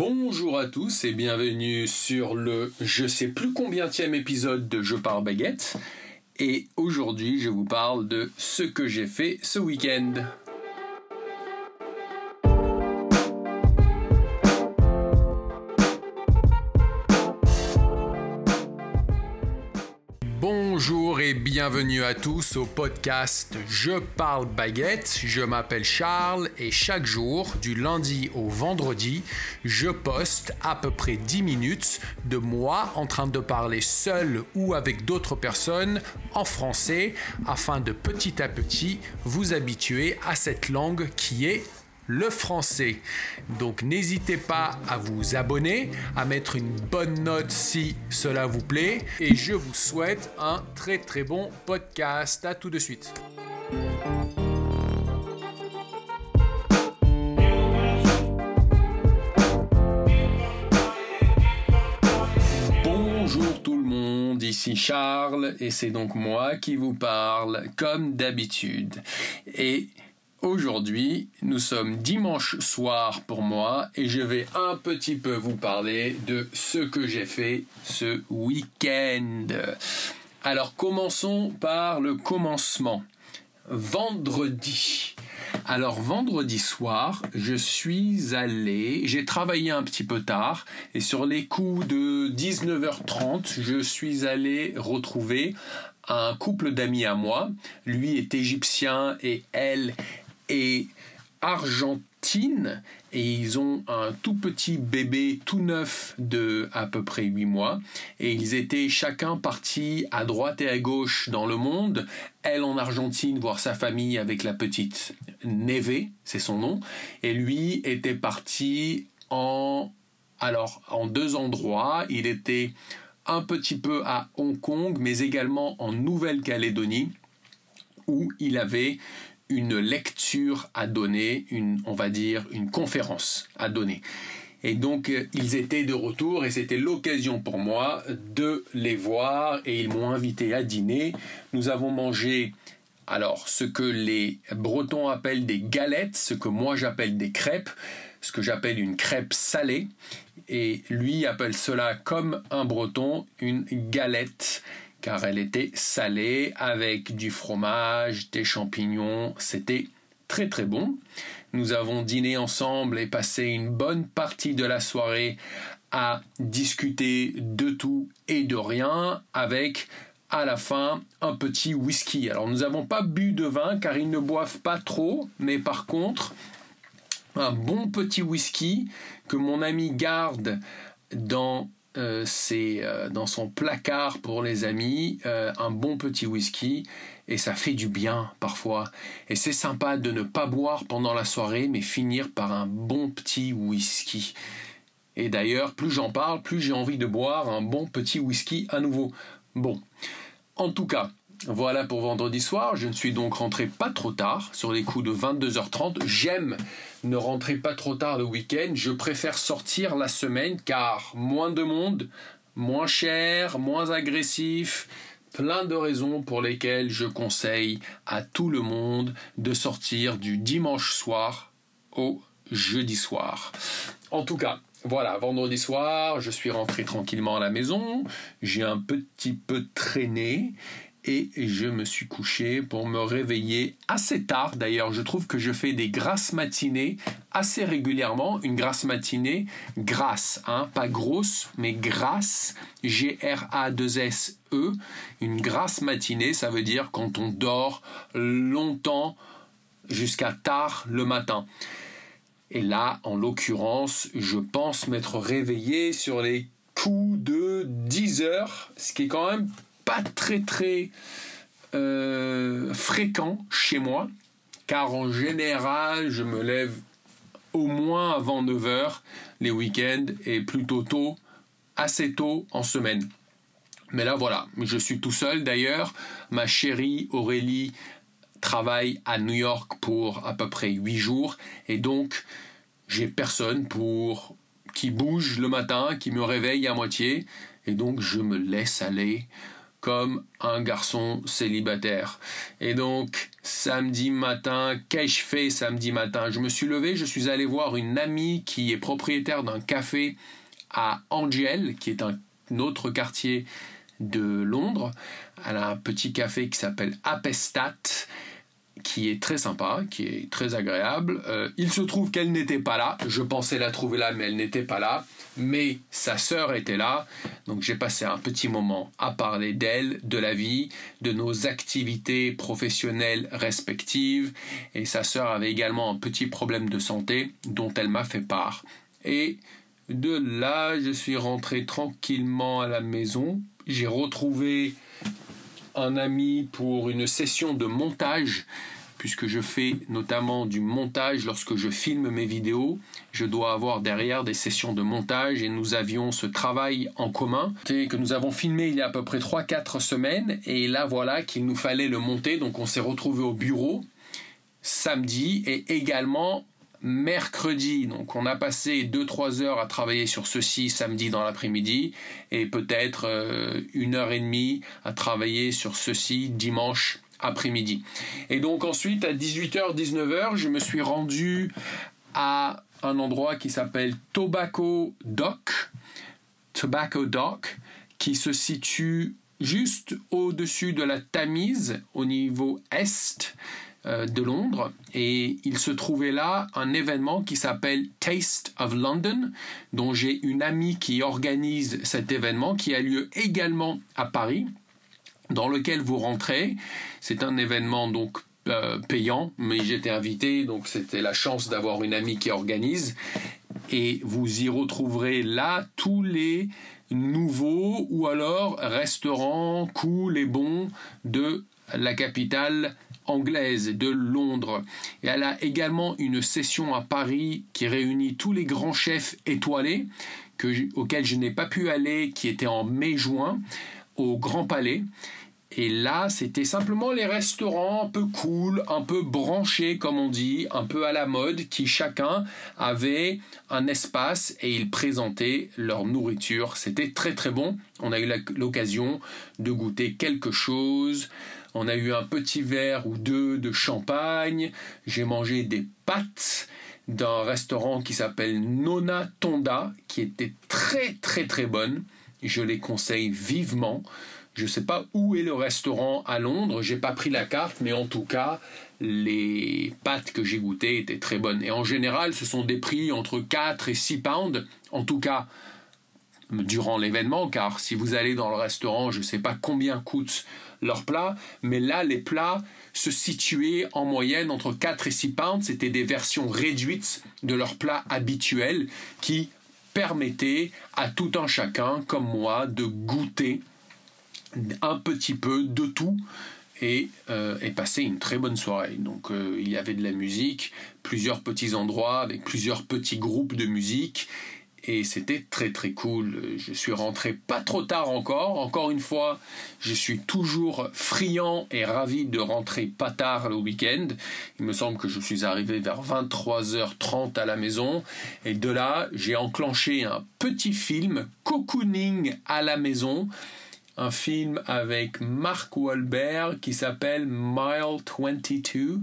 Bonjour à tous et bienvenue sur le je sais plus combienième épisode de Je pars baguette. Et aujourd'hui, je vous parle de ce que j'ai fait ce week-end. Bienvenue à tous au podcast Je parle baguette. Je m'appelle Charles et chaque jour, du lundi au vendredi, je poste à peu près 10 minutes de moi en train de parler seul ou avec d'autres personnes en français afin de petit à petit vous habituer à cette langue qui est le français. Donc n'hésitez pas à vous abonner, à mettre une bonne note si cela vous plaît. Et je vous souhaite un très très bon podcast. À tout de suite. Bonjour tout le monde, ici Charles et c'est donc moi qui vous parle comme d'habitude. Et Aujourd'hui, nous sommes dimanche soir pour moi et je vais un petit peu vous parler de ce que j'ai fait ce week-end. Alors commençons par le commencement. Vendredi. Alors vendredi soir, je suis allé, j'ai travaillé un petit peu tard et sur les coups de 19h30, je suis allé retrouver un couple d'amis à moi. Lui est égyptien et elle et Argentine. Et ils ont un tout petit bébé tout neuf de à peu près 8 mois. Et ils étaient chacun partis à droite et à gauche dans le monde, elle en Argentine voir sa famille avec la petite Neve, c'est son nom, et lui était parti en alors en deux endroits, il était un petit peu à Hong Kong mais également en Nouvelle-Calédonie où il avait une lecture à donner, une, on va dire une conférence à donner. Et donc euh, ils étaient de retour et c'était l'occasion pour moi de les voir et ils m'ont invité à dîner. Nous avons mangé alors ce que les Bretons appellent des galettes, ce que moi j'appelle des crêpes, ce que j'appelle une crêpe salée et lui appelle cela comme un Breton une galette car elle était salée avec du fromage, des champignons, c'était très très bon. Nous avons dîné ensemble et passé une bonne partie de la soirée à discuter de tout et de rien avec à la fin un petit whisky. Alors nous n'avons pas bu de vin car ils ne boivent pas trop, mais par contre un bon petit whisky que mon ami garde dans euh, c'est euh, dans son placard pour les amis, euh, un bon petit whisky, et ça fait du bien parfois. Et c'est sympa de ne pas boire pendant la soirée, mais finir par un bon petit whisky. Et d'ailleurs, plus j'en parle, plus j'ai envie de boire un bon petit whisky à nouveau. Bon, en tout cas, voilà pour vendredi soir. Je ne suis donc rentré pas trop tard, sur les coups de 22h30. J'aime ne rentrer pas trop tard le week-end. Je préfère sortir la semaine car moins de monde, moins cher, moins agressif. Plein de raisons pour lesquelles je conseille à tout le monde de sortir du dimanche soir au jeudi soir. En tout cas, voilà, vendredi soir, je suis rentré tranquillement à la maison, j'ai un petit peu traîné et je me suis couché pour me réveiller assez tard. D'ailleurs, je trouve que je fais des grasses matinées assez régulièrement. Une grasse matinée, grasse, hein, pas grosse, mais grasse, G-R-A-2-S-E. Une grasse matinée, ça veut dire quand on dort longtemps jusqu'à tard le matin. Et là, en l'occurrence, je pense m'être réveillé sur les coups de 10 heures, ce qui est quand même pas très très euh, fréquent chez moi, car en général, je me lève au moins avant 9h les week-ends et plutôt tôt, assez tôt en semaine. Mais là voilà, je suis tout seul d'ailleurs. Ma chérie Aurélie travaille à New York pour à peu près 8 jours et donc j'ai personne pour qui bouge le matin, qui me réveille à moitié et donc je me laisse aller comme un garçon célibataire. Et donc, samedi matin, qu'ai-je fait samedi matin? Je me suis levé, je suis allé voir une amie qui est propriétaire d'un café à Angel, qui est un autre quartier de Londres. Elle a un petit café qui s'appelle Apestat qui est très sympa, qui est très agréable. Euh, il se trouve qu'elle n'était pas là. Je pensais la trouver là, mais elle n'était pas là. Mais sa sœur était là. Donc j'ai passé un petit moment à parler d'elle, de la vie, de nos activités professionnelles respectives. Et sa sœur avait également un petit problème de santé dont elle m'a fait part. Et de là, je suis rentré tranquillement à la maison. J'ai retrouvé un ami pour une session de montage, puisque je fais notamment du montage lorsque je filme mes vidéos. Je dois avoir derrière des sessions de montage et nous avions ce travail en commun que nous avons filmé il y a à peu près 3-4 semaines et là voilà qu'il nous fallait le monter. Donc on s'est retrouvé au bureau samedi et également mercredi. Donc on a passé 2-3 heures à travailler sur ceci samedi dans l'après-midi et peut-être euh, une heure et demie à travailler sur ceci dimanche après-midi. Et donc ensuite à 18h, 19h, je me suis rendu à un endroit qui s'appelle Tobacco Dock. Tobacco Dock qui se situe juste au-dessus de la Tamise au niveau est de Londres et il se trouvait là un événement qui s'appelle Taste of London dont j'ai une amie qui organise cet événement qui a lieu également à Paris dans lequel vous rentrez. C'est un événement donc euh, payant, mais j'étais invité, donc c'était la chance d'avoir une amie qui organise. Et vous y retrouverez là tous les nouveaux ou alors restaurants cool et bons de la capitale anglaise de Londres. Et elle a également une session à Paris qui réunit tous les grands chefs étoilés que, auxquels je n'ai pas pu aller, qui était en mai-juin au Grand Palais. Et là, c'était simplement les restaurants un peu cool, un peu branchés, comme on dit, un peu à la mode, qui chacun avait un espace et ils présentaient leur nourriture. C'était très très bon. On a eu l'occasion de goûter quelque chose on a eu un petit verre ou deux de champagne. J'ai mangé des pâtes d'un restaurant qui s'appelle Nona Tonda, qui était très très très bonne. Je les conseille vivement. Je ne sais pas où est le restaurant à Londres, j'ai pas pris la carte, mais en tout cas, les pâtes que j'ai goûtées étaient très bonnes. Et en général, ce sont des prix entre 4 et 6 pounds. En tout cas, durant l'événement, car si vous allez dans le restaurant, je ne sais pas combien coûtent leurs plats, mais là, les plats se situaient en moyenne entre 4 et 6 pounds. C'était des versions réduites de leurs plats habituels qui permettaient à tout un chacun, comme moi, de goûter un petit peu de tout et, euh, passer une très bonne soirée. Donc euh, il y avait de la musique, plusieurs petits endroits avec plusieurs petits groupes de musique et c'était très très cool. Je suis rentré pas trop tard encore. Encore une fois, je suis toujours friand et ravi de rentrer pas tard le week-end. Il me semble que je suis arrivé vers 23h30 à la maison et de là, j'ai enclenché un petit film cocooning à la maison. Un film avec Mark Wahlberg qui s'appelle Mile 22,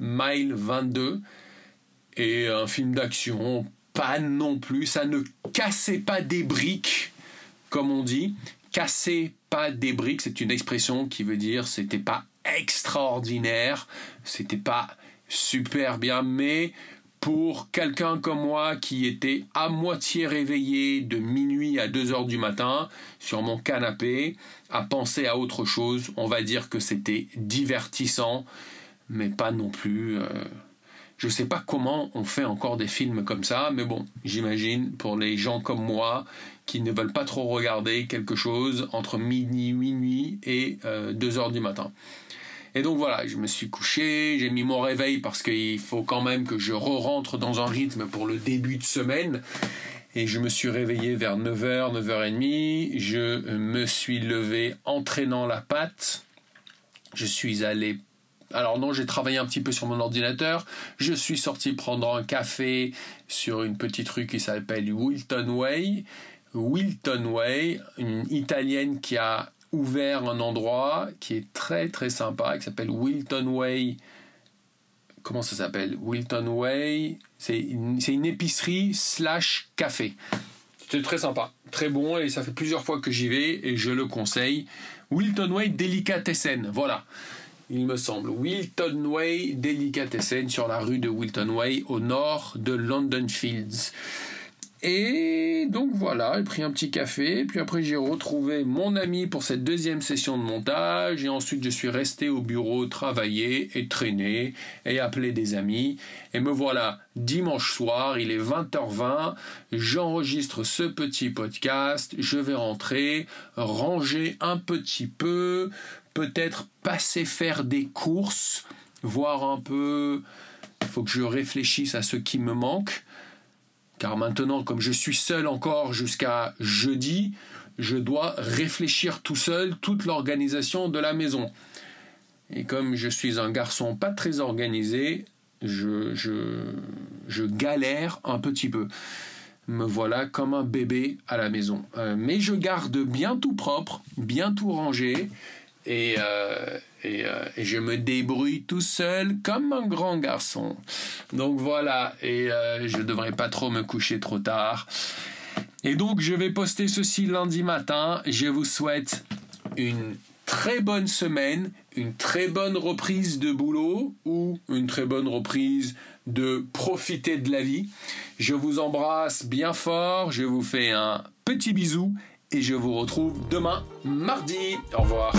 Mile 22 et un film d'action pas non plus, ça ne cassait pas des briques, comme on dit. Casser pas des briques, c'est une expression qui veut dire c'était pas extraordinaire, c'était pas super bien, mais pour quelqu'un comme moi qui était à moitié réveillé de minuit à 2 heures du matin sur mon canapé à penser à autre chose, on va dire que c'était divertissant, mais pas non plus. Euh, je ne sais pas comment on fait encore des films comme ça, mais bon, j'imagine pour les gens comme moi qui ne veulent pas trop regarder quelque chose entre midi, minuit et 2 euh, du matin. Et donc voilà, je me suis couché, j'ai mis mon réveil parce qu'il faut quand même que je re-rentre dans un rythme pour le début de semaine. Et je me suis réveillé vers 9h, 9h30. Je me suis levé entraînant la patte. Je suis allé alors non, j'ai travaillé un petit peu sur mon ordinateur. Je suis sorti prendre un café sur une petite rue qui s'appelle Wilton Way. Wilton Way, une italienne qui a ouvert un endroit qui est très très sympa, qui s'appelle Wilton Way. Comment ça s'appelle? Wilton Way. C'est une, épicerie slash café. C'est très sympa, très bon et ça fait plusieurs fois que j'y vais et je le conseille. Wilton Way Delicatessen, voilà il me semble. Wilton Way, Delicatessen, sur la rue de Wilton Way, au nord de London Fields. Et donc voilà, j'ai pris un petit café, puis après j'ai retrouvé mon ami pour cette deuxième session de montage, et ensuite je suis resté au bureau travailler et traîner et appeler des amis. Et me voilà dimanche soir, il est 20h20, j'enregistre ce petit podcast, je vais rentrer, ranger un petit peu, peut-être passer faire des courses, voir un peu, il faut que je réfléchisse à ce qui me manque car maintenant, comme je suis seul encore jusqu'à jeudi, je dois réfléchir tout seul toute l'organisation de la maison. Et comme je suis un garçon pas très organisé, je, je, galère un petit peu. Me voilà comme un bébé à la maison. Euh, mais je garde bien tout propre, bien tout rangé. Et, euh, euh, et, je me débrouille tout seul comme un grand garçon. Donc voilà, et euh, je ne devrais pas trop me coucher trop tard. Et donc je vais poster ceci lundi matin. Je vous souhaite une très bonne semaine, une très bonne reprise de boulot ou une très bonne reprise de profiter de la vie. Je vous embrasse bien fort, je vous fais un petit bisou et je vous retrouve demain mardi. Au revoir.